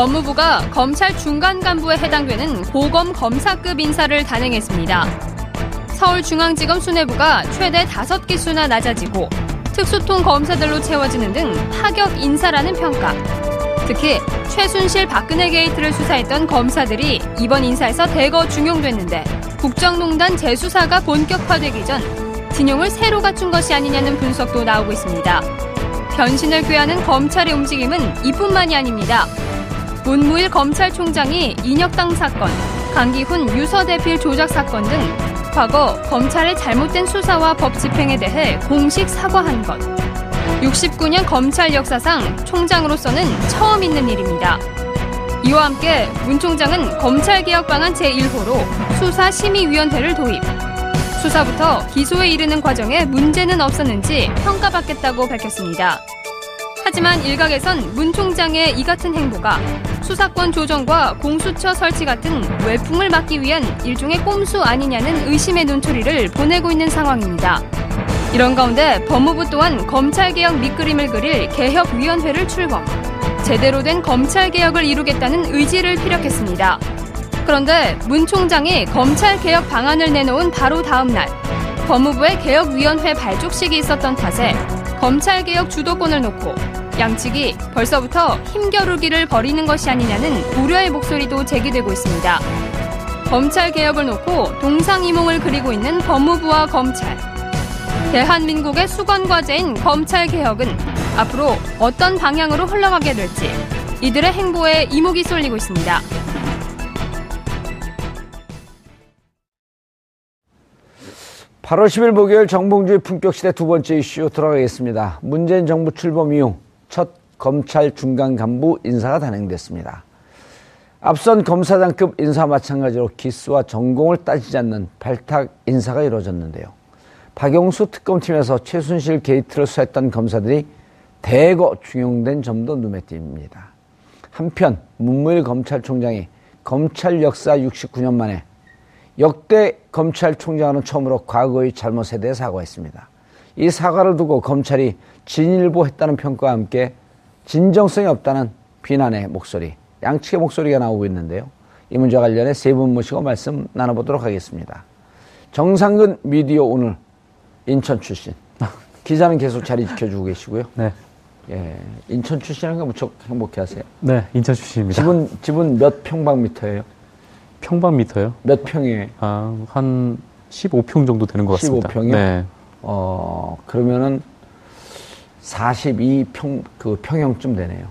법무부가 검찰 중간 간부에 해당되는 고검 검사급 인사를 단행했습니다. 서울중앙지검 수뇌부가 최대 5기수나 낮아지고 특수통 검사들로 채워지는 등 파격 인사라는 평가. 특히 최순실 박근혜 게이트를 수사했던 검사들이 이번 인사에서 대거 중용됐는데 국정농단 재수사가 본격화되기 전 진용을 새로 갖춘 것이 아니냐는 분석도 나오고 있습니다. 변신을 꾀하는 검찰의 움직임은 이뿐만이 아닙니다. 문무일 검찰총장이 인혁당 사건, 강기훈 유서대필 조작 사건 등 과거 검찰의 잘못된 수사와 법 집행에 대해 공식 사과한 것. 69년 검찰 역사상 총장으로서는 처음 있는 일입니다. 이와 함께 문 총장은 검찰개혁 방안 제1호로 수사심의위원회를 도입. 수사부터 기소에 이르는 과정에 문제는 없었는지 평가받겠다고 밝혔습니다. 하지만 일각에선 문 총장의 이 같은 행보가 수사권 조정과 공수처 설치 같은 외풍을 막기 위한 일종의 꼼수 아니냐는 의심의 눈초리를 보내고 있는 상황입니다. 이런 가운데 법무부 또한 검찰개혁 밑그림을 그릴 개혁위원회를 출범. 제대로 된 검찰개혁을 이루겠다는 의지를 피력했습니다. 그런데 문 총장이 검찰개혁 방안을 내놓은 바로 다음 날 법무부의 개혁위원회 발족식이 있었던 탓에 검찰개혁 주도권을 놓고 양측이 벌써부터 힘겨루기를 벌이는 것이 아니냐는 우려의 목소리도 제기되고 있습니다. 검찰 개혁을 놓고 동상이몽을 그리고 있는 법무부와 검찰. 대한민국의 수건 과제인 검찰 개혁은 앞으로 어떤 방향으로 흘러가게 될지 이들의 행보에 이목이 쏠리고 있습니다. 8월 10일 목요일 정봉주의 품격시대 두 번째 이슈 들어가겠습니다. 문재인 정부 출범 이후 첫 검찰 중간 간부 인사가 단행됐습니다. 앞선 검사장급 인사 마찬가지로 기수와 전공을 따지지 않는 발탁 인사가 이루어졌는데요. 박영수 특검팀에서 최순실 게이트를 수사했던 검사들이 대거 중용된 점도 눈에 띕니다. 한편 문무일 검찰총장이 검찰 역사 69년 만에 역대 검찰총장은 처음으로 과거의 잘못에 대해 사과했습니다. 이 사과를 두고 검찰이 진일보했다는 평가와 함께 진정성이 없다는 비난의 목소리, 양측의 목소리가 나오고 있는데요. 이 문제와 관련해 세 분 모시고 말씀 나눠보도록 하겠습니다. 정상근 미디어 오늘 인천 출신. 기자는 계속 자리 지켜주고 계시고요. 네. 예, 인천 출신이니까 무척 행복해 하세요. 네, 인천 출신입니다. 집은, 집은 몇 평방미터예요? 평방미터요? 몇 평이에요? 아, 한 15평 정도 되는 것 같습니다. 15평이요? 네. 어, 그러면은 42평, 그 평형쯤 되네요.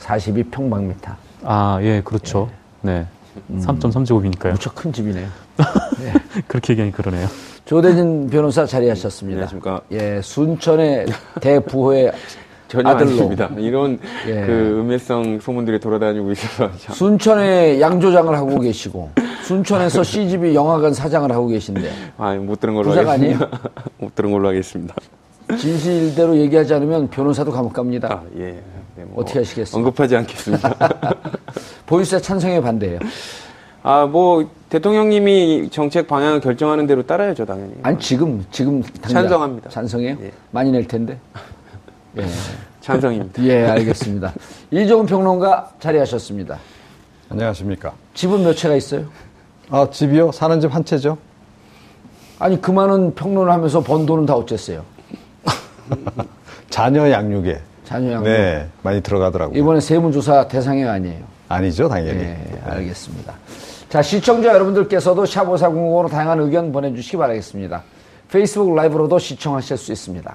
42평방미터. 아, 예, 그렇죠. 예. 네. 음, 3.3제곱이니까요. 무척 큰 집이네요. 네. 그렇게 얘기하니 그러네요. 조대진 변호사 자리하셨습니다. 안녕하십니까. 예, 순천의 대부호의 전혀 아들로. 아닙니다. 이런 예. 그 음해성 소문들이 돌아다니고 있어서 참. 순천에 양조장을 하고 계시고 순천에서 CGV 영화관 사장을 하고 계신데 아 못 들은 걸로 하겠습니다. 아니에요? 못 들은 걸로 하겠습니다. 진실대로 얘기하지 않으면 변호사도 감옥 갑니다. 아, 예. 네, 뭐 어떻게 하시겠어요? 언급하지 않겠습니다. 보유세 찬성에 반대예요. 아, 뭐 대통령님이 정책 방향을 결정하는 대로 따라야죠, 당연히. 아니 지금 지금 찬성합니다. 찬성해요? 예. 많이 낼 텐데. 예. 찬성입니다. 예, 알겠습니다. 이종훈 평론가 자리하셨습니다. 안녕하십니까. 집은 몇 채가 있어요? 아, 집이요? 사는 집 한 채죠? 아니 그 많은 평론을 하면서 번 돈은 다 어쨌어요? 자녀 양육에. 자녀 양육. 네, 많이 들어가더라고요. 이번에 세무조사 대상이 아니에요. 아니죠, 당연히. 네, 알겠습니다. 자, 시청자 여러분들께서도 샵5405로 다양한 의견 보내주시기 바라겠습니다. 페이스북 라이브로도 시청하실 수 있습니다.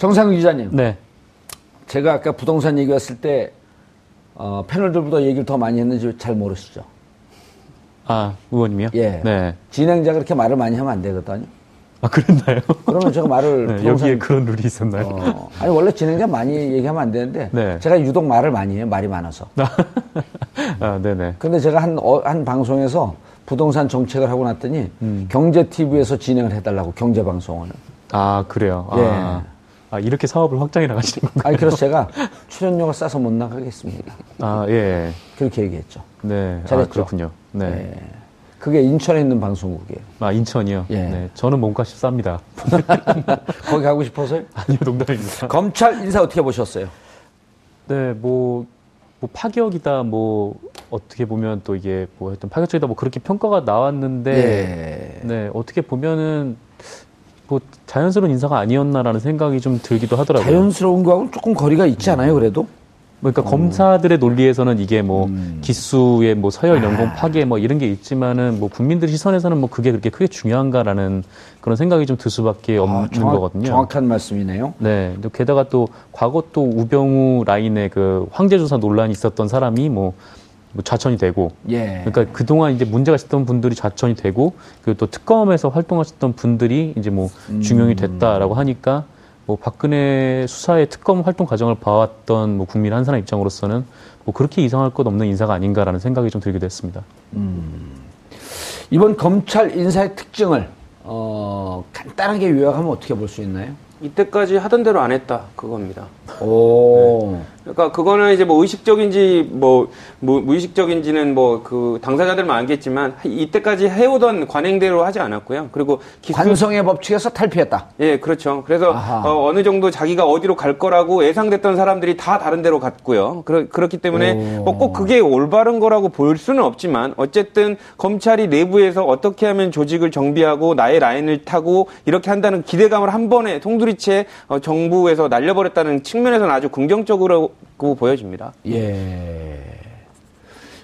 정상규 기자님, 네. 제가 아까 부동산 얘기했을 때 어, 패널들보다 얘기를 더 많이 했는지 잘 모르시죠? 아, 의원님이요? 예. 네. 진행자가 그렇게 말을 많이 하면 안 되거든요. 아, 그랬나요? 그러면 제가 말을 네, 부동산- 여기에 그런 룰이 있었나요? 어, 아니 원래 진행자 많이 얘기하면 안 되는데 네. 제가 유독 말을 많이 해요. 말이 많아서. 아, 네네. 근데 제가 한, 어, 한 방송에서 부동산 정책을 하고 났더니 음. 경제 TV에서 진행을 해달라고 경제 방송을. 아, 그래요? 아, 예. 아, 이렇게 사업을 확장해 나가시는 건가요? 아니 그래서 제가 출연료가 싸서 못 나가겠습니다. 아, 예. 그렇게 얘기했죠. 네. 잘했죠? 아, 그렇군요. 네. 예. 그게 인천에 있는 방송국이에요. 아, 인천이요? 예. 네. 저는 몸값이 쌉니다. 거기 가고 싶어서요? 아니요, 농담입니다. 검찰 인사 어떻게 보셨어요? 네, 뭐, 뭐 파격이다, 뭐 어떻게 보면 또 이게 뭐 하여튼 파격적이다, 뭐 그렇게 평가가 나왔는데, 예. 네 어떻게 보면은 뭐 자연스러운 인사가 아니었나라는 생각이 좀 들기도 하더라고요. 자연스러운 거하고는 조금 거리가 있지 않아요, 그래도? 그러니까 검사들의 논리에서는 이게 뭐 음. 기수의 뭐 서열 아. 연공 파괴 뭐 이런 게 있지만은 뭐 국민들 시선에서는 뭐 그게 그렇게 크게 중요한가라는 그런 생각이 좀 들 수밖에 없는 아, 정확- 거거든요. 정확한 말씀이네요. 네. 또 게다가 또 과거 또 우병우 라인의 그 황제조사 논란이 있었던 사람이 뭐, 뭐 좌천이 되고 예. 그러니까 그동안 이제 문제가 있었던 분들이 좌천이 되고 그리고 또 특검에서 활동하셨던 분들이 이제 뭐 음. 중용이 됐다라고 하니까 뭐 박근혜 수사의 특검 활동 과정을 봐왔던 뭐 국민 한 사람 입장으로서는 뭐 그렇게 이상할 것 없는 인사가 아닌가라는 생각이 좀 들기도 했습니다. 이번 검찰 인사의 특징을 어, 간단하게 요약하면 어떻게 볼 수 있나요? 이때까지 하던 대로 안 했다 그겁니다. 오. 그러니까 그거는 이제 뭐 의식적인지 뭐, 뭐 무의식적인지는 뭐 그 당사자들만 알겠지만 이때까지 해오던 관행대로 하지 않았고요. 그리고 기수 관성의 법칙에서 탈피했다. 예, 그렇죠. 그래서. 어, 느 정도 자기가 어디로 갈 거라고 예상됐던 사람들이 다 다른 데로 갔고요. 그렇, 그렇기 때문에 오. 뭐꼭 그게 올바른 거라고 보일 수는 없지만 어쨌든 검찰이 내부에서 어떻게 하면 조직을 정비하고 나의 라인을 타고 이렇게 한다는 기대감을 한 번에 통두리째 어, 정부에서 날려버렸다는 측면에서는 아주 긍정적으로 보여집니다. 예.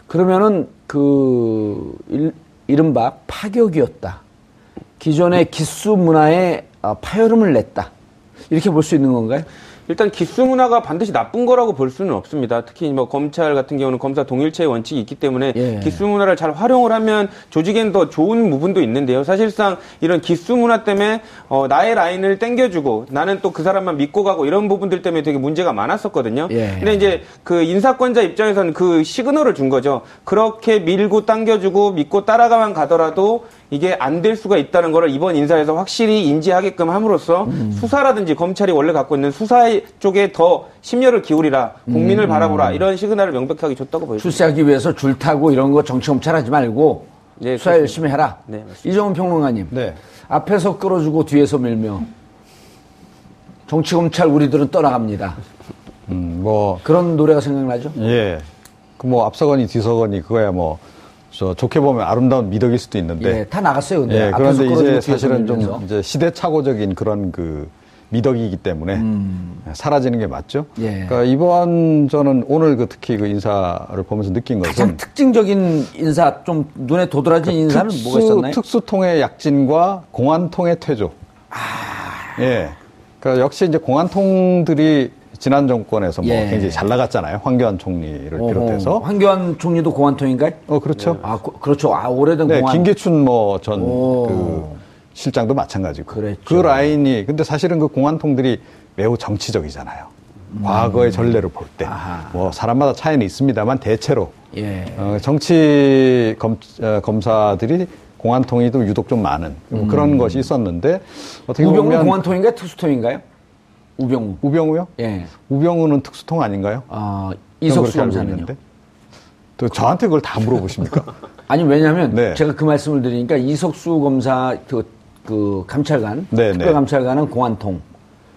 그러면은 그 일, 이른바 파격이었다. 기존의 기수 문화에 아, 파열음을 냈다. 이렇게 볼 수 있는 건가요? 일단 기수 문화가 반드시 나쁜 거라고 볼 수는 없습니다. 특히 뭐 검찰 같은 경우는 검사 동일체의 원칙이 있기 때문에 예. 기수 문화를 잘 활용을 하면 조직엔 더 좋은 부분도 있는데요. 사실상 이런 기수 문화 때문에 어, 나의 라인을 땡겨주고 나는 또 그 사람만 믿고 가고 이런 부분들 때문에 되게 문제가 많았었거든요. 예. 근데 이제 그 인사권자 입장에서는 그 시그널을 준 거죠. 그렇게 밀고 당겨주고 믿고 따라가만 가더라도 이게 안 될 수가 있다는 거를 이번 인사에서 확실히 인지하게끔 함으로써 음. 수사라든지 검찰이 원래 갖고 있는 수사 쪽에 더 심려를 기울이라 국민을 음. 바라보라 이런 시그널을 명백하게 줬다고 보여집니다. 출세하기 위해서 줄 타고 이런 거 정치 검찰 하지 말고 네, 수사 그렇습니다. 열심히 해라. 네. 이정훈 평론가님. 네. 앞에서 끌어주고 뒤에서 밀며 정치 검찰 우리들은 떠나갑니다. 음, 뭐, 그런 노래가 생각나죠? 예. 그 뭐, 앞서거니 뒤서거니, 그거야 뭐, 저, 좋게 보면 아름다운 미덕일 수도 있는데. 예, 다 나갔어요. 근데 예, 그런데 이제 사실은 좀. 이제 시대착오적인 그런 그 미덕이기 때문에 사라지는 게 맞죠. 음. 예. 그러니까 이번 저는 오늘 그 특히 그 인사를 보면서 느낀 것은 가장 특징적인 인사, 좀 눈에 도드라진 인사는 뭐가 있었나요? 특수통의 약진과 공안통의 퇴조. 아. 예. 그러니까 역시 이제 공안통들이 지난 정권에서 뭐 예. 굉장히 잘 나갔잖아요. 황교안 총리를 비롯해서. 어허. 황교안 총리도 공안통인가요? 어, 그렇죠. 아, 고- 그렇죠. 아, 오래된 네, 공안. 김계춘 뭐전 오. 그 실장도 마찬가지고. 그랬죠. 그 라인이 근데 사실은 그 공안통들이 매우 정치적이잖아요. 과거의 전례를 볼 때. 음. 아하. 뭐 사람마다 차이는 있습니다만 대체로 예. 어, 정치 검, 어, 검사들이 공안통이 도 유독 좀 많은 뭐 그런 것이 있었는데 어떻게 음. 보면 공안통인가요? 특수통인가요? 우병우. 우병우요? 예. 우병우는 특수통 아닌가요? 아, 이석수 검사는요? 또 저한테 그걸 다 물어보십니까? 아니, 왜냐면 네. 제가 그 말씀을 드리니까 이석수 검사, 그, 그 감찰관, 네, 특별 네. 감찰관은 공안통,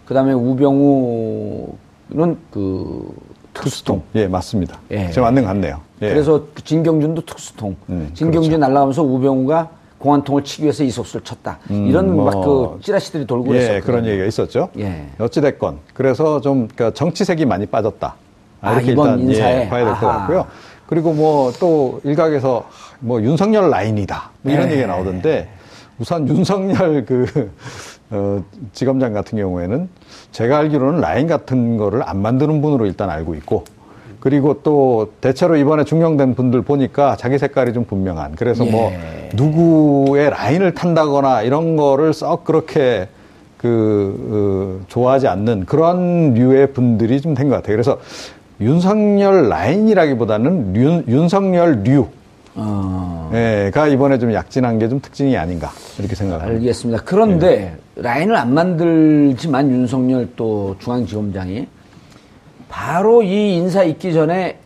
그 다음에 우병우는 그 특수통. 예, 맞습니다. 예. 제 맞는 것 같네요. 예. 그래서 그 진경준도 특수통. 음, 진경준 그렇죠. 날라가면서 우병우가 공안통을 치기 위해서 이속수를 쳤다. 이런 뭐, 막그 찌라시들이 돌고 예, 있었거든요. 그런 얘기가 있었죠. 예. 어찌됐건. 그래서 좀, 그 정치색이 많이 빠졌다. 아, 이렇게 이번 일단, 인사에? 예, 봐야 될 것. 같고요. 그리고 뭐 또 일각에서 뭐 윤석열 라인이다. 뭐 이런 네. 얘기가 나오던데 우선 윤석열 그, 어, 지검장 같은 경우에는 제가 알기로는 라인 같은 거를 안 만드는 분으로 일단 알고 있고 그리고 또 대체로 이번에 중용된 분들 보니까 자기 색깔이 좀 분명한 그래서 뭐 예. 누구의 라인을 탄다거나 이런 거를 썩 그렇게 그 어, 좋아하지 않는 그런 류의 분들이 좀 된 것 같아요. 그래서 윤석열 라인이라기보다는 윤, 윤석열 어, 류가 이번에 좀 약진한 게 좀 특징이 아닌가 이렇게 생각합니다. 알겠습니다. 그런데 라인을 안 만들지만 윤석열 또 중앙지검장이 바로 이 인사 있기 전에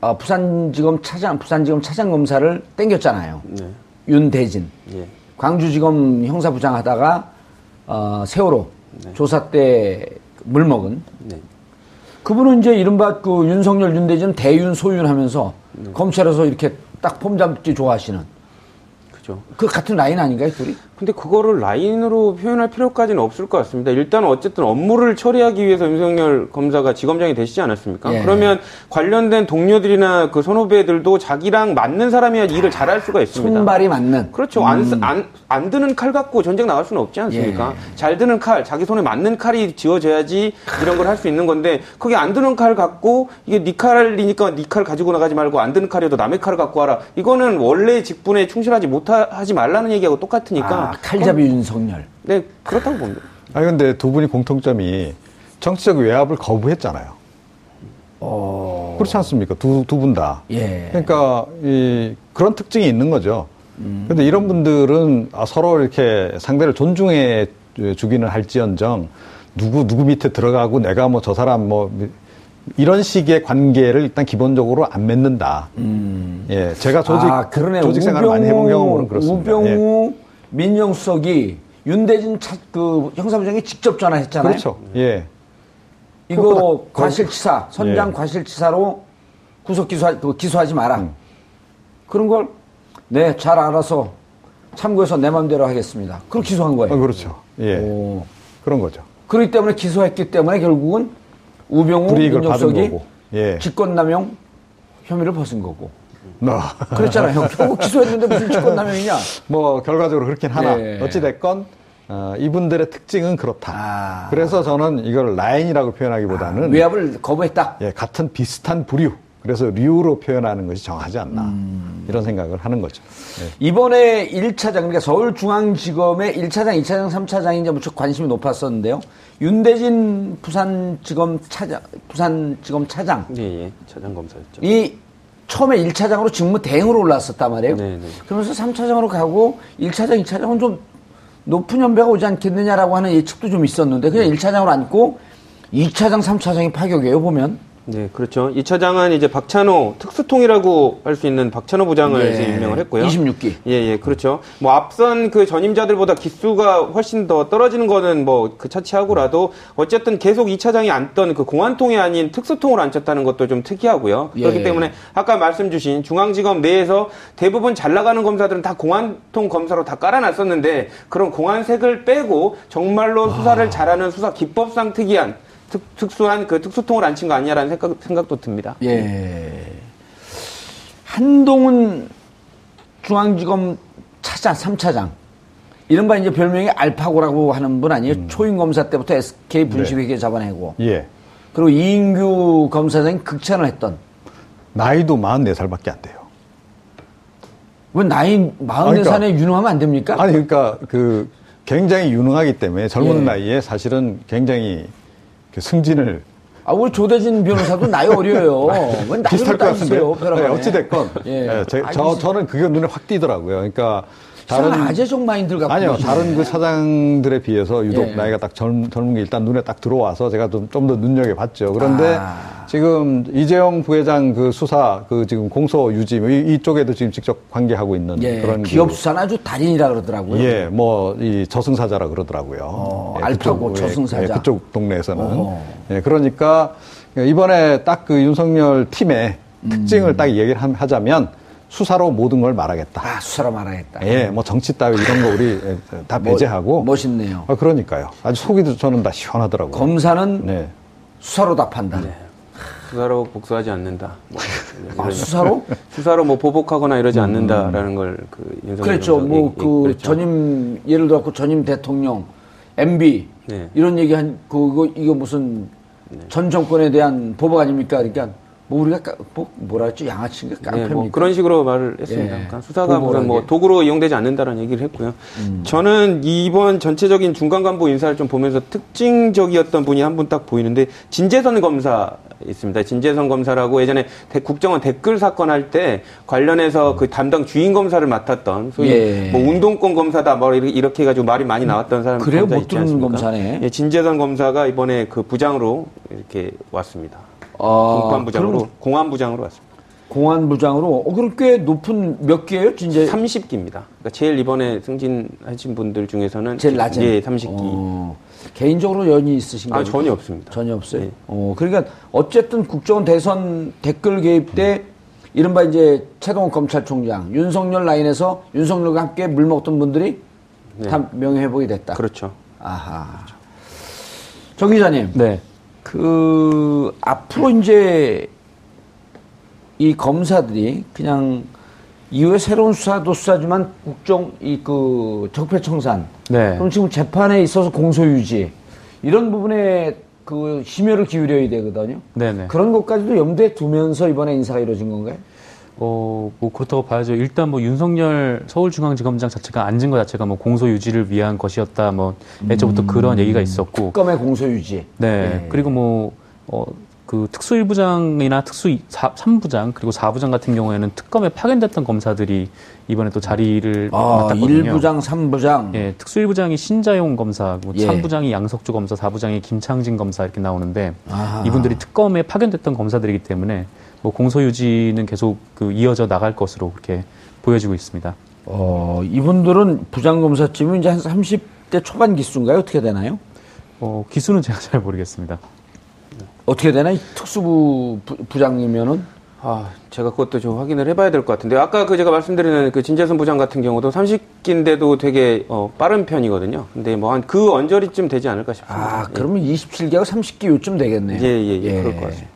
어, 부산지검 차장, 부산지검 차장 검사를 땡겼잖아요. 네. 윤대진. 예. 광주지검 형사부장 하다가 어, 세월호 조사 때 물먹은 네. 그분은 이제 이른바 그 윤석열 윤대진 대윤 소윤 하면서 검찰에서 이렇게 딱 폼 잡기 좋아하시는 그죠. 그 같은 라인 아닌가요, 둘이? 근데 그거를 라인으로 표현할 필요까지는 없을 것 같습니다. 일단 어쨌든 업무를 처리하기 위해서 윤석열 검사가 지검장이 되시지 않았습니까? 예. 그러면 관련된 동료들이나 그 선후배들도 자기랑 맞는 사람이야 일을 잘할 수가 있습니다. 손발이 맞는. 그렇죠. 안, 쓰- 안, 안 드는 칼 갖고 전쟁 나갈 수는 없지 않습니까? 예. 잘 드는 칼, 자기 손에 맞는 칼이 지어져야지 이런 걸 할 수 있는 건데, 그게 안 드는 칼 갖고, 이게 네 칼이니까 네칼 가지고 나가지 말고 안 드는 칼이어도 남의 칼을 갖고 와라. 이거는 원래 직분에 충실하지 못하지 말라는 얘기하고 똑같으니까. 아, 칼잡이 윤석열. 네, 그렇다고 봅니다. 아니 근데 두 분이 공통점이 정치적 외압을 거부했잖아요. 어, 그렇지 않습니까? 두 두 분 다. 예. 그러니까 이 그런 특징이 있는 거죠. 근데 이런 분들은 아, 서로 이렇게 상대를 존중해 주기는 할지언정 누구 누구 밑에 들어가고 내가 뭐 저 사람 뭐 이런 식의 관계를 일단 기본적으로 안 맺는다. 예, 제가 조직 아. 조직 생활을 많이 해본 경험으로는 그렇습니다. 예. 우병우 민정수석이 윤대진 차, 그 형사부장이 직접 전화했잖아요. 그렇죠. 예. 이거 과실치사, 선장 예. 과실치사로 구속 기소하, 그 기소하지 마라. 음. 그런 걸, 네, 잘 알아서 참고해서 내 마음대로 하겠습니다. 그걸 기소한 거예요. 어, 그렇죠. 예. 오. 그런 거죠. 그렇기 때문에 기소했기 때문에 결국은 우병우 민정수석이. 예. 직권남용 혐의를 벗은 거고. 뭐, 그랬잖아요. 결국 기소했는데 무슨 직권남용이냐? 뭐 결과적으로 그렇긴 하나 예. 어찌 됐건 어, 이분들의 특징은 그렇다. 아. 그래서 저는 이걸 라인이라고 표현하기보다는 외압을 거부했다. 예, 같은 비슷한 부류. 그래서 류로 표현하는 것이 정하지 않나 음. 이런 생각을 하는 거죠. 예. 이번에 1차장, 그러니까 서울중앙지검의 1차장, 2차장, 3차장이 이제 무척 관심이 높았었는데요. 윤대진 부산지검 차장, 부산지검 차장. 예, 예. 차장 검사였죠. 이 처음에 1차장으로 직무 대행으로 올랐었단 말이에요. 네, 네. 그러면서 3차장으로 가고 1차장, 2차장은 좀 높은 연배가 오지 않겠느냐라고 하는 예측도 좀 있었는데 그냥 1차장으로 앉고 2차장, 3차장이 파격이에요, 보면. 네, 그렇죠. 이 차장은 이제 박찬호 특수통이라고 할 수 있는 박찬호 부장을 예. 이제 임명을 했고요. 26기. 예, 예, 그렇죠. 뭐 앞선 그 전임자들보다 기수가 훨씬 더 떨어지는 거는 뭐 그 차치하고라도 어쨌든 계속 이 차장이 앉던 그 공안통이 아닌 특수통으로 앉혔다는 것도 좀 특이하고요. 예. 그렇기 때문에 아까 말씀 주신 중앙지검 내에서 대부분 잘 나가는 검사들은 다 공안통 검사로 다 깔아놨었는데 그런 공안색을 빼고 정말로 수사를 잘하는 수사 기법상 특이한 특, 특수한 그 특수통을 앉힌 거 아니냐라는 생각, 생각도 듭니다. 예. 한동훈 중앙지검 차장, 3차장. 이른바 이제 별명이 알파고라고 하는 분 아니에요? 초임 검사 때부터 SK 분식회계 잡아내고. 예. 그리고 이인규 검사장이 극찬을 했던. 나이도 44살밖에 안 돼요. 왜 나이 44살에 그러니까. 유능하면 안 됩니까? 아니 그러니까 그 굉장히 유능하기 때문에 젊은 예. 나이에 사실은 굉장히 그 승진을 아, 우리 조대진 변호사도 나이 어려요. 왜 나이를 비슷할 것 따지세요. 네, 어찌됐건. 예. 예, 제- 아, 저, 이- 저는 그게 눈에 확 띄더라고요. 그러니까 다른. 아재적 마인드를 갖고 아니요. 다른 그 차장들에 비해서 유독 예. 나이가 딱 젊, 젊은 게 일단 눈에 딱 들어와서 제가 좀 좀 더 눈여겨봤죠. 그런데 아. 지금 이재용 부회장 그 수사 그 지금 공소 유지 뭐 이, 이쪽에도 지금 직접 관계하고 있는 예, 그런 기업 그- 수사는 아주 달인이라 그러더라고요. 예, 뭐, 이 저승사자라 그러더라고요. 어, 예, 알파고 예, 저승사자. 예, 그쪽 동네에서는. 어허. 예, 그러니까 이번에 딱 그 윤석열 팀의 특징을 딱 얘기를 함- 하자면 수사로 모든 걸 말하겠다. 아, 수사로 말하겠다. 예, 뭐 정치 따위 이런 거 우리 다 뭐- 배제하고. 멋있네요. 아, 그러니까요. 아주 속이 저는 다 시원하더라고요. 검사는 네. 수사로 답한다. 수사로 복수하지 않는다. 뭐 아, 수사로? 수사로 뭐 보복하거나 이러지 않는다라는 걸그 윤석열 그렇죠. 정석이 뭐그 그랬죠. 전임 예를 들어 전임 대통령 MB 네. 이런 얘기 한 그거 이거 무슨 전 정권에 대한 보복 아닙니까? 그러니까 뭐 우리가 까, 뭐 뭐라 했죠? 양아치인가 네, 깡패입니까? 뭐 그런 식으로 말을 했습니다. 예. 그러니까 수사가 무슨. 뭐 도구로 이용되지 않는다라는 얘기를 했고요. 저는 이번 전체적인 중간 간부 인사를 좀 보면서 특징적이었던 분이 한 분 딱 보이는데 진재선 검사 있습니다. 진재선 검사라고 예전에 대- 국정원 댓글 사건 할 때 관련해서 그 담당 주인 검사를 맡았던 소위 예. 뭐 운동권 검사다 뭐 이렇게, 이렇게 해가지고 말이 많이 나왔던 사람 그래요? 검사 못 있지 않습니까? 검사네. 예, 진재선 검사가 이번에 그 부장으로 이렇게 왔습니다. 아, 공판부장으로 그럼 공안부장으로 왔습니다. 공안부장으로 어 그럼 꽤 높은 몇 개예요? 진짜 30기입니다. 그러니까 제일 이번에 승진하신 분들 중에서는 제일 낮은 예, 30기. 어, 개인적으로 연이 있으신가요? 아, 전혀 없습니다. 전혀 없어요. 네. 어, 그러니까 어쨌든 국정원 대선 댓글 개입 때 이른바 이제 최동욱 검찰총장, 윤석열 라인에서 윤석열과 함께 물 먹던 분들이 네. 다 명예회복이 됐다. 그렇죠. 아하. 정 기자님, 네. 그 앞으로 이제 이 검사들이 그냥 이후에 새로운 수사도 수사지만 국정 이 그 적폐청산 네. 그럼 지금 재판에 있어서 공소유지 이런 부분에 그 심혈을 기울여야 되거든요. 네네. 그런 것까지도 염두에 두면서 이번에 인사가 이루어진 건가요? 어, 뭐 그렇다고 봐야죠. 일단 뭐 윤석열 서울중앙지검장 자체가 앉은 것 자체가 뭐 공소 유지를 위한 것이었다. 뭐 애초부터 그런 얘기가 있었고. 특검의 공소 유지. 네. 예. 그리고 뭐, 어, 그 특수 1부장이나 특수 3부장 그리고 4부장 같은 경우에는 특검에 파견됐던 검사들이 이번에 또 자리를 아, 맡았거든요. 1부장, 3부장. 예, 특수 1부장이 신자용 검사고 예. 3부장이 양석주 검사, 4부장이 김창진 검사 이렇게 나오는데 아하. 이분들이 특검에 파견됐던 검사들이기 때문에 뭐 공소 유지는 계속 그 이어져 나갈 것으로 그렇게 보여지고 있습니다. 어, 이분들은 부장검사쯤이 이제 한 30대 초반 기수인가요? 어떻게 되나요? 어, 기수는 제가 잘 모르겠습니다. 어떻게 되나? 이 특수부 부, 부 장이면은 아, 제가 그것도 좀 확인을 해봐야 될 것 같은데 아까 그 제가 말씀드리는 그 진재선 부장 같은 경우도 30기인데도 되게 어, 빠른 편이거든요. 근데 뭐 한 그 언저리쯤 되지 않을까 싶습니다. 아, 그러면 27개하고 30개 요쯤 되겠네요. 예, 예, 예, 그럴 것 같습니다.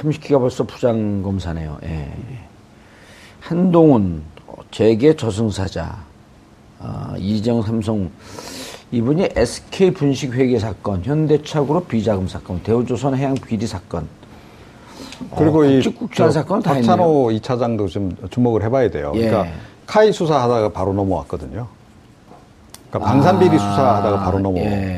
30기가 벌써 부장검사네요. 예. 한동훈, 어, 재계 저승사자, 아, 이재용 삼성, 이분이 SK 분식 회계 사건, 현대차고로 비자금 사건, 대우조선 해양 비리 사건. 그리고 어, 이 굵직굵직한 사건은 다 박찬호 이차장도 좀 주목을 해봐야 돼요. 예. 그러니까 카이 수사하다가 바로 넘어왔거든요. 그러니까 방산비리 아, 수사하다가 바로 예.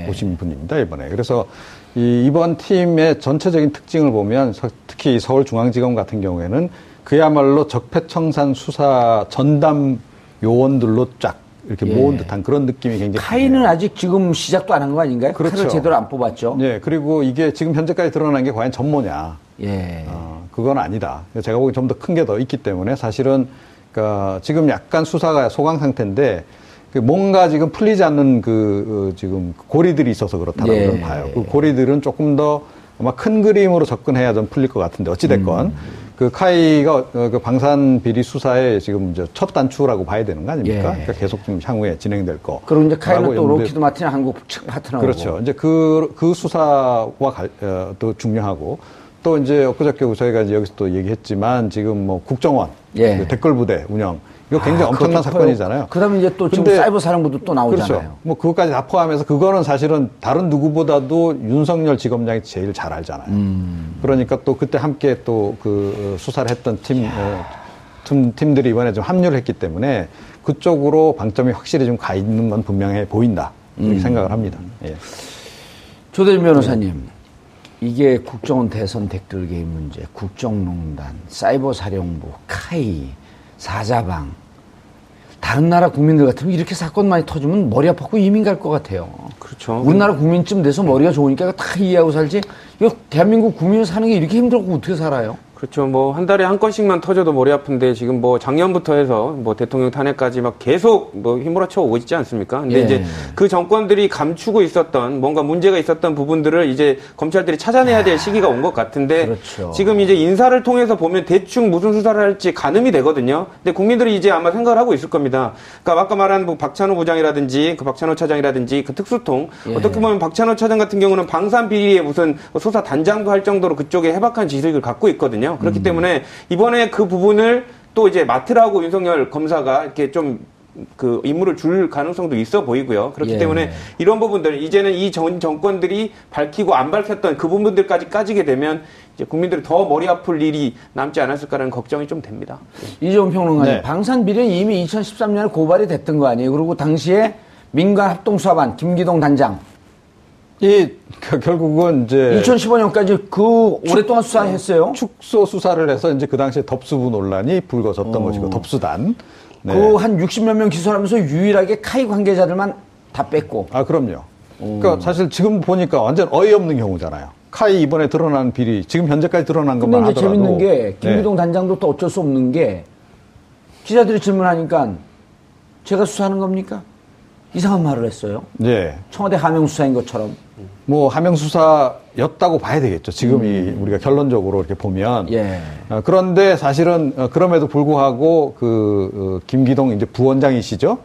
넘어오신 분입니다 이번에. 그래서 이 이번 팀의 전체적인 특징을 보면 서- 특히 서울중앙지검 같은 경우에는 그야말로 적폐청산 수사 전담 요원들로 쫙 이렇게 예. 모은 듯한 그런 느낌이 굉장히 카이는 강해요. 아직 지금 시작도 안 한 거 아닌가요? 그렇죠. 칼을 제대로 안 뽑았죠. 예, 그리고 이게 지금 현재까지 드러난 게 과연 전모냐. 예. 어, 그건 아니다. 제가 보기엔 좀 더 큰 게 더 있기 때문에 사실은 그러니까 지금 약간 수사가 소강 상태인데 그 뭔가 지금 풀리지 않는 그 어, 지금 고리들이 있어서 그렇다고 예. 봐요. 그 고리들은 조금 더 아마 큰 그림으로 접근해야 좀 풀릴 것 같은데 어찌 됐건 음. 그 KAI가 어, 그 방산 비리 수사의 지금 이제 첫 단추라고 봐야 되는 거 아닙니까? 예. 그러니까 계속 좀 향후에 진행될 거. 그리고 이제 KAI는 또 록히드 마틴 한국 측 파트너고. 그렇죠. 이제 그, 그 수사와 갈- 어, 또 중요하고 또 이제 엊그저께 저희가 이제 여기서 또 얘기했지만 지금 뭐 국정원 예. 그 댓글 부대 운영 이거 굉장히 아, 엄청난 사건이잖아요. 그 다음에 이제 또 지금 사이버 사령부도 또 나오잖아요. 그렇죠. 뭐 그것까지 다 포함해서 그거는 사실은 다른 누구보다도 윤석열 지검장이 제일 잘 알잖아요. 음. 그러니까 또 그때 함께 또 그 수사를 했던 팀, 어, 팀, 팀들이 이번에 좀 합류를 했기 때문에 그쪽으로 방점이 확실히 좀 가 있는 건 분명해 보인다. 이렇게 음. 생각을 합니다. 예. 조대진 변호사님, 이게 국정원 대선 댓글 개입 문제, 국정농단, 사이버 사령부, 카이, 사자방. 다른 나라 국민들 같으면 이렇게 사건 많이 터지면 머리 아팠고 이민 갈 것 같아요. 그렇죠. 우리나라 국민쯤 돼서 머리가 좋으니까 다 이해하고 살지. 이거 대한민국 국민이 사는 게 이렇게 힘들고 어떻게 살아요? 그렇죠. 뭐 한 달에 한 건씩만 터져도 머리 아픈데 지금 뭐 작년부터 해서 뭐 대통령 탄핵까지 막 계속 뭐 휘몰아쳐 오고 있지 않습니까? 근데 예. 이제 그 정권들이 감추고 있었던 뭔가 문제가 있었던 부분들을 이제 검찰들이 찾아내야 될 시기가 온 것 같은데 그렇죠. 지금 이제 인사를 통해서 보면 대충 무슨 수사를 할지 가늠이 되거든요. 근데 국민들이 이제 아마 생각을 하고 있을 겁니다. 그러니까 아까 말한 뭐 박찬호 부장이라든지 그 박찬호 차장이라든지 그 특수통 예. 어떻게 보면 박찬호 차장 같은 경우는 방산 비리의 무슨 수사 단장도 할 정도로 그쪽에 해박한 지식을 갖고 있거든요. 그렇기 음. 때문에 이번에 그 부분을 또 이제 맡으라고 윤석열 검사가 이렇게 좀그 임무를 줄 가능성도 있어 보이고요. 그렇기 예. 때문에 이런 부분들 이제는 이 전 정권들이 밝히고 안 밝혔던 그 부분들까지 까지게 되면 이제 국민들이 더 머리 아플 일이 남지 않았을까라는 걱정이 좀 됩니다. 이재용 평론가님, 네. 방산 비리는 이미 2013년에 고발이 됐던 거 아니에요? 그리고 당시에 민간 합동수사반 김기동 단장 이 그, 결국은 이제 2015년까지 그 오랫동안 수사했어요. 축소 수사를 해서 이제 그 당시에 덥수부 논란이 불거졌던 것이고 덥수단. 네. 그한 60몇 명 기소하면서 유일하게 카이 관계자들만 다 뺐고. 아 그럼요. 그러니까 사실 지금 보니까 완전 어이없는 경우잖아요. 카이 이번에 드러난 비리 지금 현재까지 드러난 근데 것만 이제 하더라도 재밌는 게 네. 김기동 단장도 또 어쩔 수 없는 게 기자들이 질문하니까 제가 수사하는 겁니까? 이상한 말을 했어요. 예. 청와대 하명 수사인 것처럼. 뭐 하명 수사였다고 봐야 되겠죠. 지금 이 우리가 결론적으로 이렇게 보면. 음. 예. 어, 그런데 사실은 어, 그럼에도 불구하고 그 어, 김기동 이제 부원장이시죠.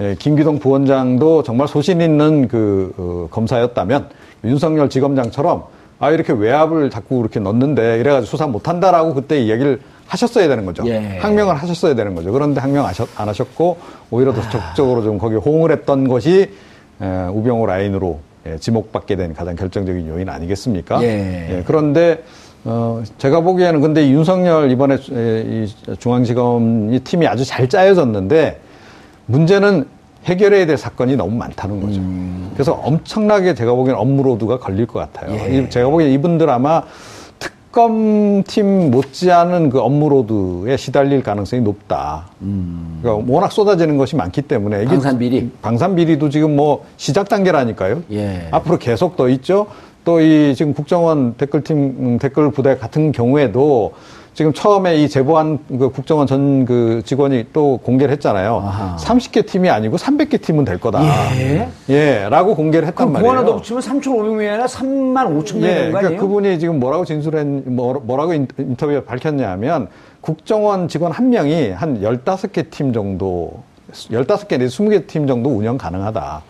예, 김기동 부원장도 정말 소신 있는 그 어, 검사였다면 윤석열 지검장처럼 아 이렇게 외압을 자꾸 이렇게 넣는데 이래가지고 수사 못한다라고 그때 이야기를 하셨어야 되는 거죠. 예. 항명을 하셨어야 되는 거죠. 그런데 항명 하셨- 안 하셨고 오히려 더 적극적으로 좀 거기에 호응을 했던 것이 에, 우병우 라인으로 예, 지목받게 된 가장 결정적인 요인 아니겠습니까? 예. 그런데 어, 제가 보기에는 근데 이 윤석열 이번에 수- 에, 이 중앙지검 이 팀이 아주 잘 짜여졌는데 문제는 해결해야 될 사건이 너무 많다는 거죠. 그래서 엄청나게 제가 보기에는 업무로드가 걸릴 것 같아요. 예. 이- 제가 보기엔 이분들 아마 특검팀 못지않은 그 업무로드에 시달릴 가능성이 높다. 그러니까 워낙 쏟아지는 것이 많기 때문에 이게 방산 비리. 방산 비리도 지금 뭐 시작 단계라니까요. 예. 앞으로 계속 더 있죠. 또 이 지금 국정원 댓글팀 음, 댓글 부대 같은 경우에도 지금 처음에 이 제보한 그 국정원 전 그 직원이 또 공개를 했잖아요. 아하. 30개 팀이 아니고 300개 팀은 될 거다. 예? 예, 라고 공개를 했단 말이에요. 그거 하나 더 붙이면 3,500명이 아니라 3만 5천 명이 예, 되는 거 그러니까 아니에요? 그분이 지금 뭐라고 진술했, 뭐- 뭐라고 인- 인터뷰에 밝혔냐면 국정원 직원 한 명이 한 15개 팀 정도, 15개 내지 20개 팀 정도 운영 가능하다.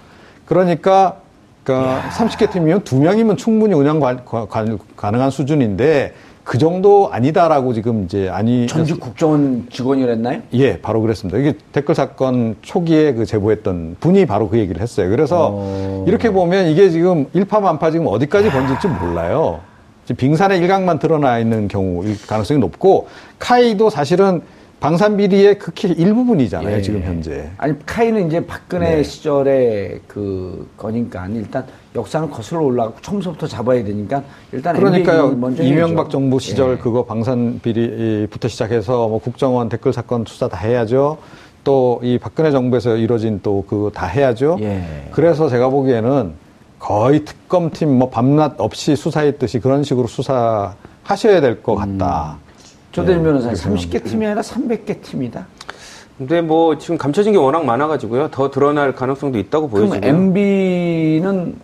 그러니까, 그러니까 30개 팀이면 두 명이면 충분히 운영 관- 관- 가능한 수준인데 그 정도 아니다라고 지금 이제 아니. 전직 국정원 직원이랬나요? 예, 바로 그랬습니다. 이게 댓글 사건 초기에 그 제보했던 분이 바로 그 얘기를 했어요. 그래서 어. 이렇게 보면 이게 지금 일파만파 지금 어디까지 번질지 몰라요. 지금 빙산의 일각만 드러나 있는 경우일 가능성이 높고 카이도 사실은 방산 비리의 극히 일부분이잖아요. 예. 지금 현재. 아니 카이는 이제 박근혜 네. 시절에 그 거니까 일단 역사는 거슬러 올라가고 처음부터 잡아야 되니까 일단 그러니까요. 먼저 이명박 해야죠. 정부 시절 예. 그거 방산 비리부터 시작해서 뭐 국정원 댓글 사건 수사 다 해야죠. 또 이 박근혜 정부에서 이루어진 또 그거 다 해야죠. 예. 그래서 제가 보기에는 거의 특검팀 뭐 밤낮 없이 수사했듯이 그런 식으로 수사하셔야 될 것 같다. 조대진 예, 변호사님 그렇게 30개 팀이 아니라 300개 팀이다. 근데 뭐 지금 감춰진 게 워낙 많아가지고요. 더 드러날 가능성도 있다고 그럼 보여지고요. MB는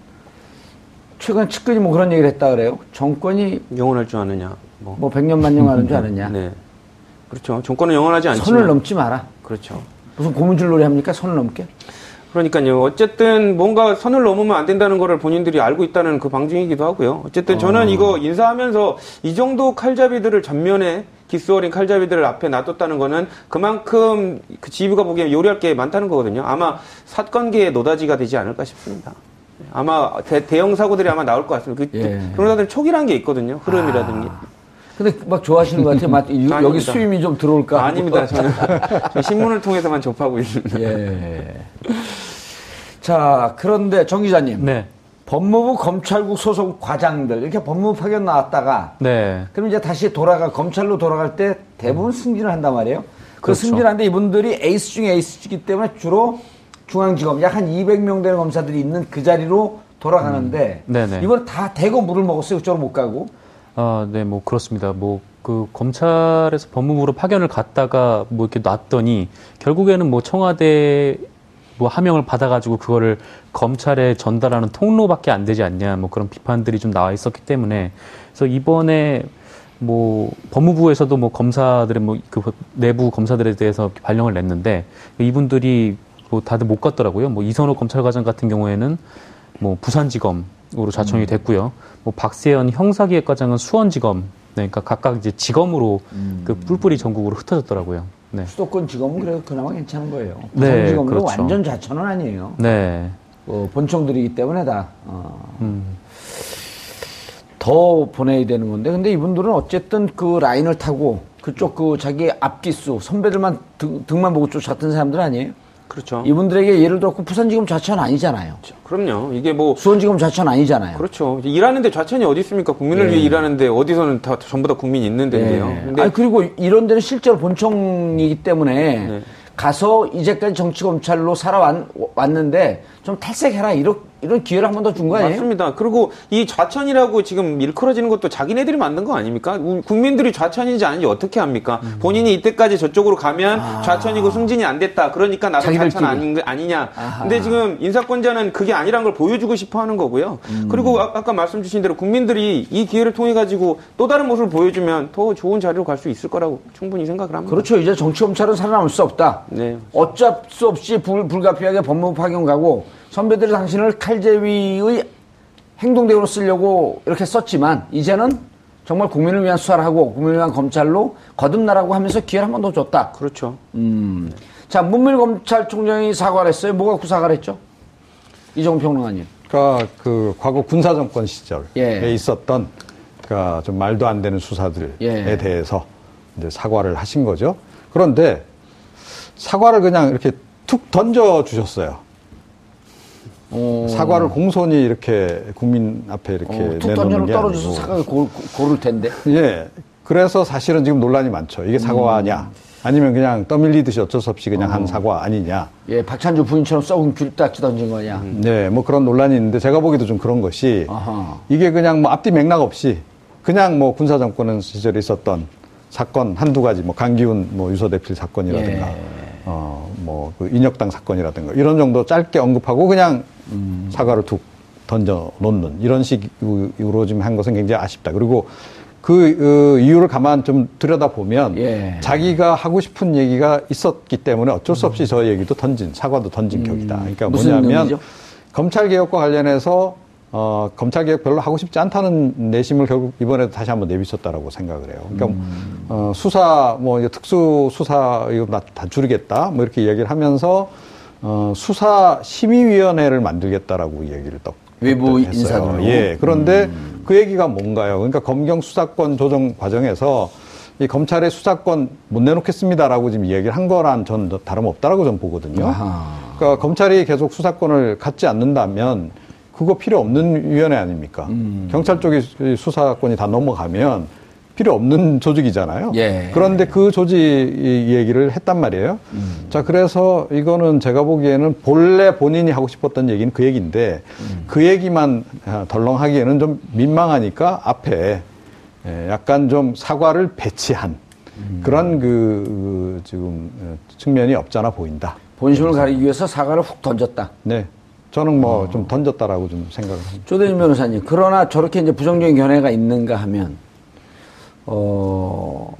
최근 측근이 뭐 그런 얘기를 했다 그래요. 정권이 영원할 줄 아느냐. 뭐. 뭐 100년 만년 하는 줄 아느냐. 네. 그렇죠. 정권은 영원하지 않지만. 선을 넘지 마라. 그렇죠. 무슨 고무줄 놀이 합니까? 선을 넘게? 그러니까요. 어쨌든 뭔가 선을 넘으면 안 된다는 거를 본인들이 알고 있다는 그 방증이기도 하고요. 어쨌든 저는 이거 인사하면서 이 정도 칼잡이들을 전면에 기스 어린 칼잡이들을 앞에 놔뒀다는 거는 그만큼 그 지휘부가 보기엔 요리할 게 많다는 거거든요. 아마 사건계의 노다지가 되지 않을까 싶습니다. 아마 대, 형 사고들이 아마 나올 것 같습니다. 그 예. 변호사들 촉이라는 게 있거든요. 흐름이라든지. 근데 막 좋아하시는 것 같아요. 막 이- 여기. 수임이 좀 들어올까? 아닙니다. 저는 저 신문을 통해서만 접하고 있습니다. 예. 자, 그런데 정 기자님. 네. 법무부 검찰국 소속 과장들 이렇게 법무부 파견 나왔다가 네. 그럼 이제 다시 돌아가 검찰로 돌아갈 때 대부분 승진을 한단 말이에요. 그 그렇죠. 승진하는데 이분들이 에이스 중에 에이스이기 때문에 주로 중앙지검 약 한 200명 되는 검사들이 있는 그 자리로 돌아가는데 음. 네네. 이번에 다 대거 물을 먹었어요. 그쪽으로 못 가고. 아, 네, 뭐 그렇습니다. 뭐그 검찰에서 법무부로 파견을 갔다가 뭐 이렇게 놨더니 결국에는 뭐 청와대 뭐 하명을 받아가지고 그거를 검찰에 전달하는 통로밖에 안 되지 않냐 뭐 그런 비판들이 좀 나와 있었기 때문에 그래서 이번에 뭐 법무부에서도 뭐 검사들의 뭐 그 내부 검사들에 대해서 발령을 냈는데 이분들이 뭐 다들 못 갔더라고요. 뭐 이선호 검찰과장 같은 경우에는 뭐 부산지검으로 자청이 됐고요. 뭐 박세현 형사기획과장은 수원지검. 네, 그러니까 각각 이제 지검으로 그 뿔뿔이 전국으로 흩어졌더라고요. 네. 수도권 지검은 그래도 그나마 괜찮은 거예요. 네, 부산 지검은 그렇죠. 완전 자천은 아니에요. 네. 어, 본청들이기 때문에 다. 어, 음. 더 보내야 되는 건데 근데 이분들은 어쨌든 그 라인을 타고 그쪽 그 자기 앞기수 선배들만 등, 등만 보고 쫓았던 사람들 아니에요? 그렇죠. 이분들에게 예를 들어 부산지검 자천 아니잖아요. 그럼요. 이게 뭐 수원지검 자천 아니잖아요. 그렇죠. 일하는데 좌천이 어디 있습니까? 국민을 예. 위해 일하는데 어디서는 다 전부 다 국민이 있는 데인데요. 네. 근데 아니 그리고 이런 데는 실제로 본청이기 때문에 네. 가서 이제까지 정치 검찰로 살아왔는데 좀 탈색해라 이런 이런 기회를 한 번 더 준 거 아니에요? 맞습니다. 그리고 이 좌천이라고 지금 일컬어지는 것도 자기네들이 만든 거 아닙니까? 우- 국민들이 좌천인지 아닌지 어떻게 합니까? 음. 본인이 이때까지 저쪽으로 가면 좌천이고 승진이 안 됐다. 그러니까 나도 아. 좌천 아닌, 아니냐. 아하. 근데 지금 인사권자는 그게 아니란 걸 보여주고 싶어 하는 거고요. 음. 그리고 아, 까 말씀 주신 대로 국민들이 이 기회를 통해 가지고 또 다른 모습을 보여주면 더 좋은 자리로 갈 수 있을 거라고 충분히 생각을 합니다. 그렇죠. 이제 정치 검찰은 살아남을 수 없다. 네. 어쩔 수 없이 불, 불가피하게 법무부 파견 가고 선배들이 당신을 칼제위의 행동대우로 쓰려고 이렇게 썼지만 이제는 정말 국민을 위한 수사를 하고 국민을 위한 검찰로 거듭나라고 하면서 기회를 한 번 더 줬다. 그렇죠. 음. 자, 문밀 검찰총장이 사과를 했어요. 뭐가 그 사과를 했죠? 이종 평론가님. 그러니까 그 과거 군사 정권 시절에 예. 있었던 그러니까 좀 말도 안 되는 수사들에 예. 대해서 이제 사과를 하신 거죠. 그런데 사과를 그냥 이렇게 툭 던져 주셨어요. 어, 사과를 공손히 이렇게 국민 앞에 이렇게 어, 툭 내놓는 게 떨어져서. 사과를 고, 고를 텐데. 예. 그래서 사실은 지금 논란이 많죠. 이게 사과냐? 아니면 그냥 떠밀리듯이 어쩔 수 없이 그냥 한 사과 아니냐? 예, 박찬주 부인처럼 썩은 귤딱지 던진 거냐. 네, 뭐 그런 논란이 있는데 제가 보기에도 좀 그런 것이 아하. 이게 그냥 뭐 앞뒤 맥락 없이 그냥 뭐 군사 정권 시절에 있었던 사건 한두 가지 뭐 강기훈 뭐 유서 대필 사건이라든가 예. 어뭐그 인혁당 사건이라든가 이런 정도 짧게 언급하고 그냥 사과를 툭 던져 놓는 이런 식으로 지금 한 것은 굉장히 아쉽다. 그리고 그 어, 이유를 가만 좀 들여다 보면 예. 자기가 하고 싶은 얘기가 있었기 때문에 어쩔 수 없이 저 얘기도 던진 사과도 던진 격이다. 그러니까 뭐냐면? 검찰 개혁과 관련해서 어, 검찰 개혁 별로 하고 싶지 않다는 내심을 결국 이번에도 다시 한번 내비쳤다라고 생각을 해요. 그러니까 음. 어, 수사 뭐 특수 수사 이거 다, 다 줄이겠다 뭐 이렇게 얘기를 하면서 어, 수사 심의위원회를 만들겠다라고 얘기를 또 외부? 음. 예. 그런데 그 얘기가 뭔가요? 그러니까 검경 수사권 조정 과정에서 이 검찰의 수사권 못 내놓겠습니다라고 지금 얘기를 한 거란 전 다름없다라고 전 보거든요. 아하. 그러니까 검찰이 계속 수사권을 갖지 않는다면 그거 필요 없는 위원회 아닙니까? 음. 경찰 쪽이 수사권이 다 넘어가면 필요 없는 조직이잖아요. 예. 그런데 그 조직 얘기를 했단 말이에요. 음. 자, 그래서 이거는 제가 보기에는 본래 본인이 하고 싶었던 얘기는 그 얘기인데 음. 그 얘기만 아, 덜렁하기에는 좀 민망하니까 앞에 예, 약간 좀 사과를 배치한 음. 그런 그, 그 지금 어, 측면이 없잖아 보인다. 본심을 가리기 위해서 사과를 훅 던졌다. 네. 저는 어. 뭐좀 던졌다라고 좀 생각을 합니다. 조대진 변호사님, 그러나 저렇게 이제 부정적인 견해가 있는가 하면, 어,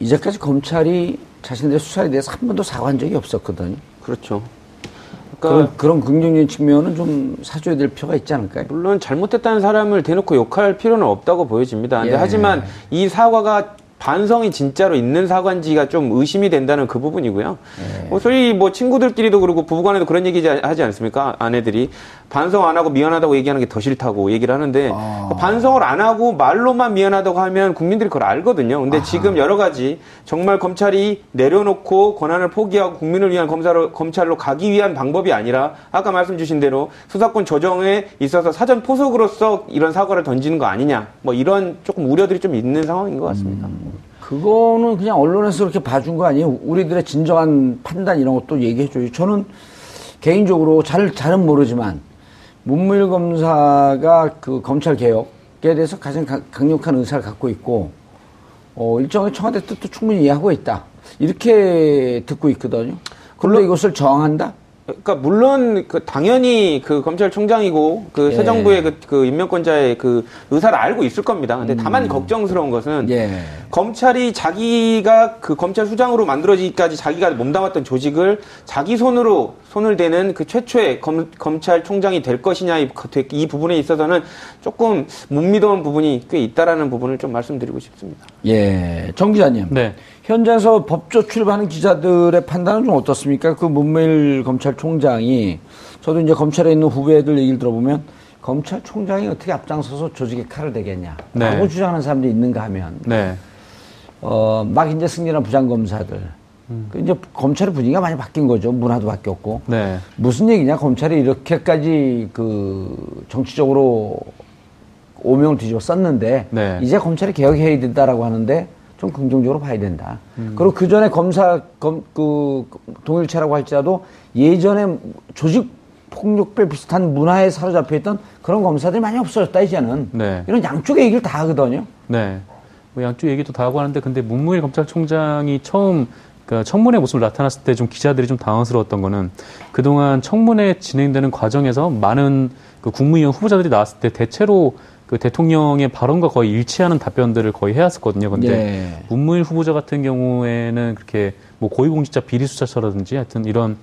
이제까지 검찰이 자신들의 수사에 대해서 한 번도 사과한 적이 없었거든요. 그렇죠. 그러니까 그런, 그런 긍정적인 측면은 좀 사줘야 될 필요가 있지 않을까요? 물론 잘못했다는 사람을 대놓고 욕할 필요는 없다고 보여집니다. 예. 하지만 이 사과가 반성이 진짜로 있는 사과인지가 좀 의심이 된다는 그 부분이고요. 예. 뭐 소위 뭐 친구들끼리도 그러고 부부간에도 그런 얘기 하지 않습니까? 아내들이 반성 안 하고 미안하다고 얘기하는 게 더 싫다고 얘기를 하는데 아. 그 반성을 안 하고 말로만 미안하다고 하면 국민들이 그걸 알거든요. 근데 지금 여러 가지 정말 검찰이 내려놓고 권한을 포기하고 국민을 위한 검사로, 검찰로 가기 위한 방법이 아니라 아까 말씀 주신 대로 수사권 조정에 있어서 사전 포석으로서 이런 사과를 던지는 거 아니냐. 뭐 이런 조금 우려들이 좀 있는 상황인 것 같습니다. 그거는 그냥 언론에서 그렇게 봐준 거 아니에요? 우리들의 진정한 판단 이런 것도 얘기해줘요. 저는 개인적으로 잘, 잘은 모르지만, 문무일 검사가 그 검찰 개혁에 대해서 가장 강- 강력한 의사를 갖고 있고, 어, 일정의 청와대 뜻도 충분히 이해하고 있다. 이렇게 듣고 있거든요. 그런데 이것을 저항한다? 그러니까 물론 그 당연히 그 검찰총장이고 그 예. 새 정부의 그, 그 임명권자의 그 의사를 알고 있을 겁니다. 근데 다만 음. 걱정스러운 것은 예. 검찰이 자기가 그 검찰 수장으로 만들어지기까지 자기가 몸담았던 조직을 자기 손으로 손을 대는 그 최초의 검, 검찰총장이 될 것이냐 이, 이 부분에 있어서는 조금 못 믿어온 부분이 꽤 있다라는 부분을 좀 말씀드리고 싶습니다. 예. 정 기자님. 네. 현장에서 법조 출입하는 기자들의 판단은 좀 어떻습니까? 그 문무일 검찰총장이 저도 이제 검찰에 있는 후배들 얘기를 들어보면 검찰총장이 어떻게 앞장서서 조직에 칼을 대겠냐. 네. 라고 주장하는 사람들이 있는가 하면 네. 어, 막 이제 승진한 부장검사들. 그 이제 검찰의 분위기가 많이 바뀐 거죠. 문화도 바뀌었고. 네. 무슨 얘기냐? 검찰이 이렇게까지 그 정치적으로 오명을 뒤집어 썼는데 네. 이제 검찰이 개혁해야 된다라고 하는데 좀 긍정적으로 봐야 된다. 그리고 그 전에 검사 검 그 동일체라고 할지라도 예전에 조직 폭력배 비슷한 문화에 사로잡혀 있던 그런 검사들이 많이 없어졌다 이제는 네. 이런 양쪽의 얘기를 다 하거든요. 네. 뭐 양쪽 얘기도 다 하고 하는데 근데 문무일 검찰총장이 처음 그 청문회 모습을 나타났을 때 좀 기자들이 좀 당황스러웠던 거는 그동안 청문회 진행되는 과정에서 많은 그 국무위원 후보자들이 나왔을 때 대체로 그 대통령의 발언과 거의 일치하는 답변들을 거의 해왔었거든요. 근데 네. 문무일 후보자 같은 경우에는 그렇게 뭐 고위공직자 비리 수사처라든지 하여튼 이런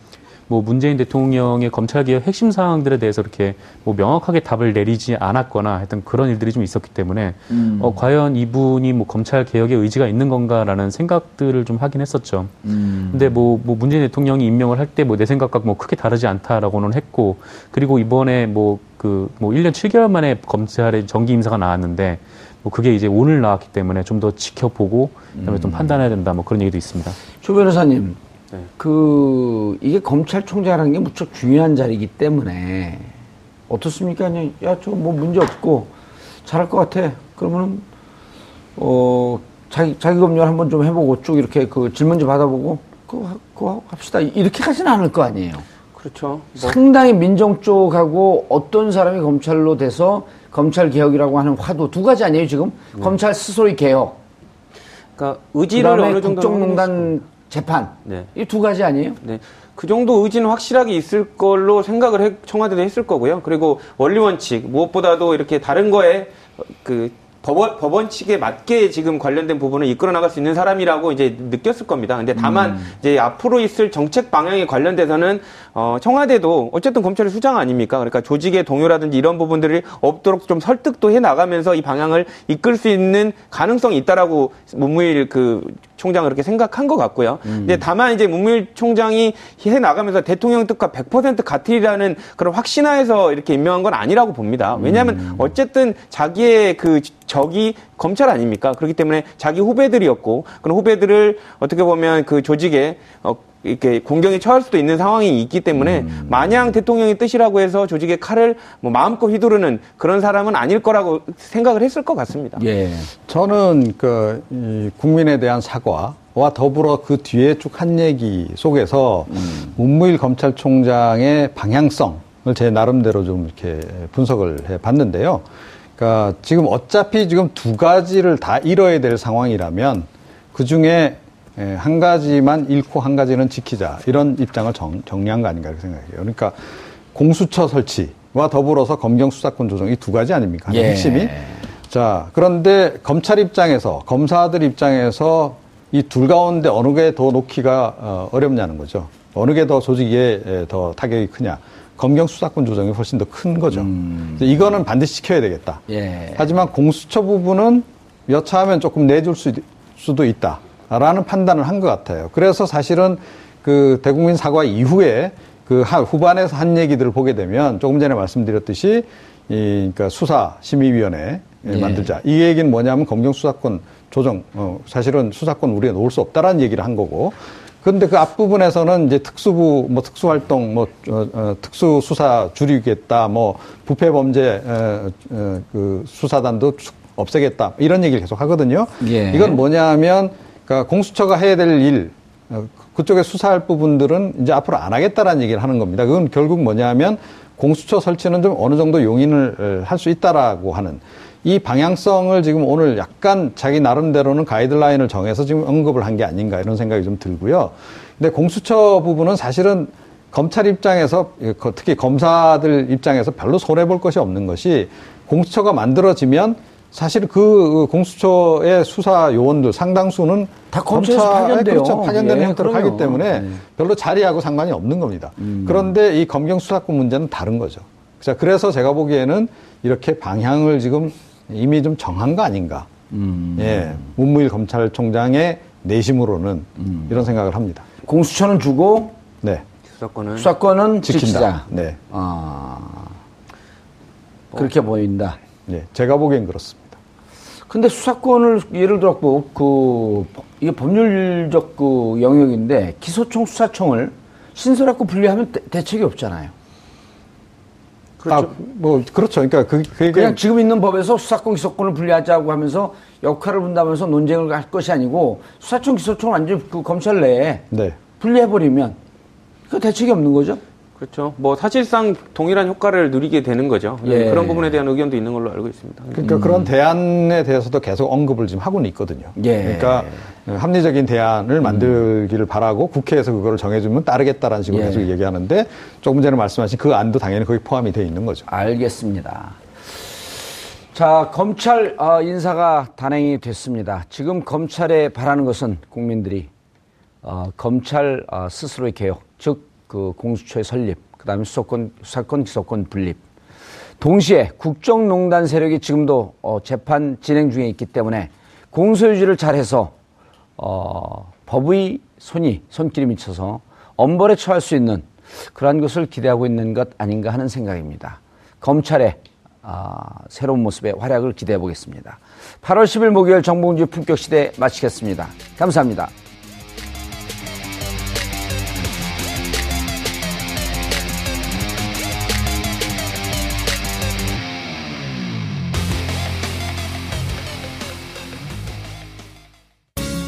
뭐 문재인 대통령의 검찰개혁 핵심 사항들에 대해서 이렇게 뭐 명확하게 답을 내리지 않았거나 하여튼 그런 일들이 좀 있었기 때문에 음. 어, 과연 이분이 뭐 검찰 개혁의 의지가 있는 건가라는 생각들을 좀 하긴 했었죠. 음. 근데 뭐, 뭐 문재인 대통령이 임명을 할 때 뭐 내 생각과 뭐 크게 다르지 않다라고는 했고 그리고 이번에 뭐 그뭐 1년 7개월 만에 검찰의 정기 임사가 나왔는데 뭐 그게 이제 오늘 나왔기 때문에 좀 더 지켜보고 그다음에 음. 좀 판단해야 된다 뭐 그런 얘기도 있습니다. 조 변호사님, 네. 그 이게 검찰총장이라는 게 무척 중요한 자리이기 때문에 어떻습니까? 그냥 야저 뭐 문제 없고 잘할 것 같아. 그러면은 어 자기 자기 검열 한번 좀 해보고 쭉 이렇게 그 질문지 받아보고 그거, 하- 그거 합시다. 이렇게 가지는 않을 거 아니에요. 그렇죠. 뭐 상당히 민정 쪽하고 어떤 사람이 검찰로 돼서 검찰 개혁이라고 하는 화두 두 가지 아니에요 지금 검찰 스스로의 개혁. 그러니까 의지를 어느 정도 국정농단 재판 네. 이 두 가지 아니에요? 네. 그 정도 의지는 확실하게 있을 걸로 생각을 해, 청와대도 했을 거고요. 그리고 원리 원칙 무엇보다도 이렇게 다른 거에 그 법원, 법원 측에 맞게 지금 관련된 부분을 이끌어 나갈 수 있는 사람이라고 이제 느꼈을 겁니다. 근데 다만 이제 앞으로 있을 정책 방향에 관련돼서는 어, 청와대도 어쨌든 검찰의 수장 아닙니까? 그러니까 조직의 동요라든지 이런 부분들이 없도록 좀 설득도 해 나가면서 이 방향을 이끌 수 있는 가능성이 있다라고 문무일 그 총장은 그렇게 생각한 것 같고요. 근데 다만 이제 문무일 총장이 해 나가면서 대통령 뜻과 100% 같으리라는 그런 확신하에서 이렇게 임명한 건 아니라고 봅니다. 왜냐하면 어쨌든 자기의 그 적이 검찰 아닙니까? 그렇기 때문에 자기 후배들이었고 그런 후배들을 어떻게 보면 그 조직에 어, 이렇게 공경에 처할 수도 있는 상황이 있기 때문에 마냥 대통령의 뜻이라고 해서 조직의 칼을 뭐 마음껏 휘두르는 그런 사람은 아닐 거라고 생각을 했을 것 같습니다. 예. 저는 그 이, 국민에 대한 사과와 더불어 그 뒤에 쭉 한 얘기 속에서 문무일 검찰총장의 방향성을 제 나름대로 좀 이렇게 분석을 해 봤는데요. 그러니까 지금 어차피 지금 두 가지를 다 잃어야 될 상황이라면 그 중에 예, 한 가지만 잃고 한 가지는 지키자 이런 입장을 정, 정리한 거 아닌가 이렇게 생각해요. 그러니까 공수처 설치와 더불어서 검경 수사권 조정 이 두 가지 아닙니까? 예. 핵심이. 자, 그런데 검찰 입장에서, 검사들 입장에서 이 둘 가운데 어느 게 더 놓기가 어, 어렵냐는 거죠. 어느 게 더 조직에 에, 더 타격이 크냐. 검경 수사권 조정이 훨씬 더 큰 거죠. 그래서 이거는 반드시 지켜야 되겠다. 예. 하지만 공수처 부분은 여차하면 조금 내줄 수, 수도 있다. 라는 판단을 한 것 같아요. 그래서 사실은 그 대국민 사과 이후에 그 하- 후반에서 한 얘기들을 보게 되면 조금 전에 말씀드렸듯이 이, 그러니까 수사 심의위원회 예. 만들자. 이 얘기는 뭐냐면 검경 수사권 조정, 어, 사실은 수사권 우리가 놓을 수 없다라는 얘기를 한 거고. 그런데 그 앞부분에서는 이제 특수부, 뭐 특수활동, 뭐, 어, 어, 특수수사 줄이겠다, 뭐, 부패범죄, 어, 어, 그 수사단도 축- 없애겠다. 이런 얘기를 계속 하거든요. 예. 이건 뭐냐 하면, 그러니까 공수처가 해야 될 일, 어, 그쪽에 수사할 부분들은 이제 앞으로 안 하겠다라는 얘기를 하는 겁니다. 그건 결국 뭐냐 하면 공수처 설치는 좀 어느 정도 용인을 할 수 있다라고 하는 이 방향성을 지금 오늘 약간 자기 나름대로는 가이드라인을 정해서 지금 언급을 한 게 아닌가 이런 생각이 좀 들고요. 근데 공수처 부분은 사실은 검찰 입장에서 특히 검사들 입장에서 별로 손해 볼 것이 없는 것이 공수처가 만들어지면 사실 그 공수처의 수사 요원들 상당수는 다 검찰에서 파견돼요. 그렇죠. 파견되는 예, 형태로 그럼요. 하기 때문에 네. 별로 자리하고 상관이 없는 겁니다. 음. 그런데 이 검경 수사권 문제는 다른 거죠. 자, 그래서 제가 보기에는 이렇게 방향을 지금 이미 좀 정한 거 아닌가. 음. 예. 문무일 검찰총장의 내심으로는 음. 이런 생각을 합니다. 공수처는 주고 네. 수사권은 수사권은 지킨다. 지키자. 네. 아, 그렇게 보인다. 예. 제가 보기엔 그렇습니다. 근데 수사권을 예를 들었고 그 이게 법률적 그 영역인데 기소총 수사청을 신설하고 분리하면 대, 대책이 없잖아요. 그렇죠. 아, 뭐 그렇죠. 그러니까 그 그게 그냥 지금 있는 법에서 수사권 기소권을 분리하자고 하면서 역할을 분담하면서 논쟁을 할 것이 아니고 수사청 기소청을 완전 그 검찰 내에 네. 분리해버리면 그 대책이 없는 거죠. 그렇죠. 뭐 사실상 동일한 효과를 누리게 되는 거죠. 예. 그런 부분에 대한 의견도 있는 걸로 알고 있습니다. 그러니까 그런 대안에 대해서도 계속 언급을 지금 하고는 있거든요. 예. 그러니까 합리적인 대안을 만들기를 바라고 국회에서 그거를 정해주면 따르겠다라는 식으로 예. 계속 얘기하는데 조금 전에 말씀하신 그 안도 당연히 거기 포함이 돼 있는 거죠. 알겠습니다. 자, 검찰 어, 인사가 단행이 됐습니다. 지금 검찰에 바라는 것은 국민들이 어, 검찰 어, 스스로의 개혁, 즉 그 공수처의 설립, 그다음에 수사권, 수사권, 기소권 분립. 동시에 국정농단 세력이 지금도 어, 재판 진행 중에 있기 때문에 공소유지를 잘해서 어, 법의 손이 손길이 미쳐서 엄벌에 처할 수 있는 그러한 것을 기대하고 있는 것 아닌가 하는 생각입니다. 검찰의 아, 새로운 모습의 활약을 기대해 보겠습니다. 8월 10일 목요일 정봉주 품격 시대 마치겠습니다. 감사합니다.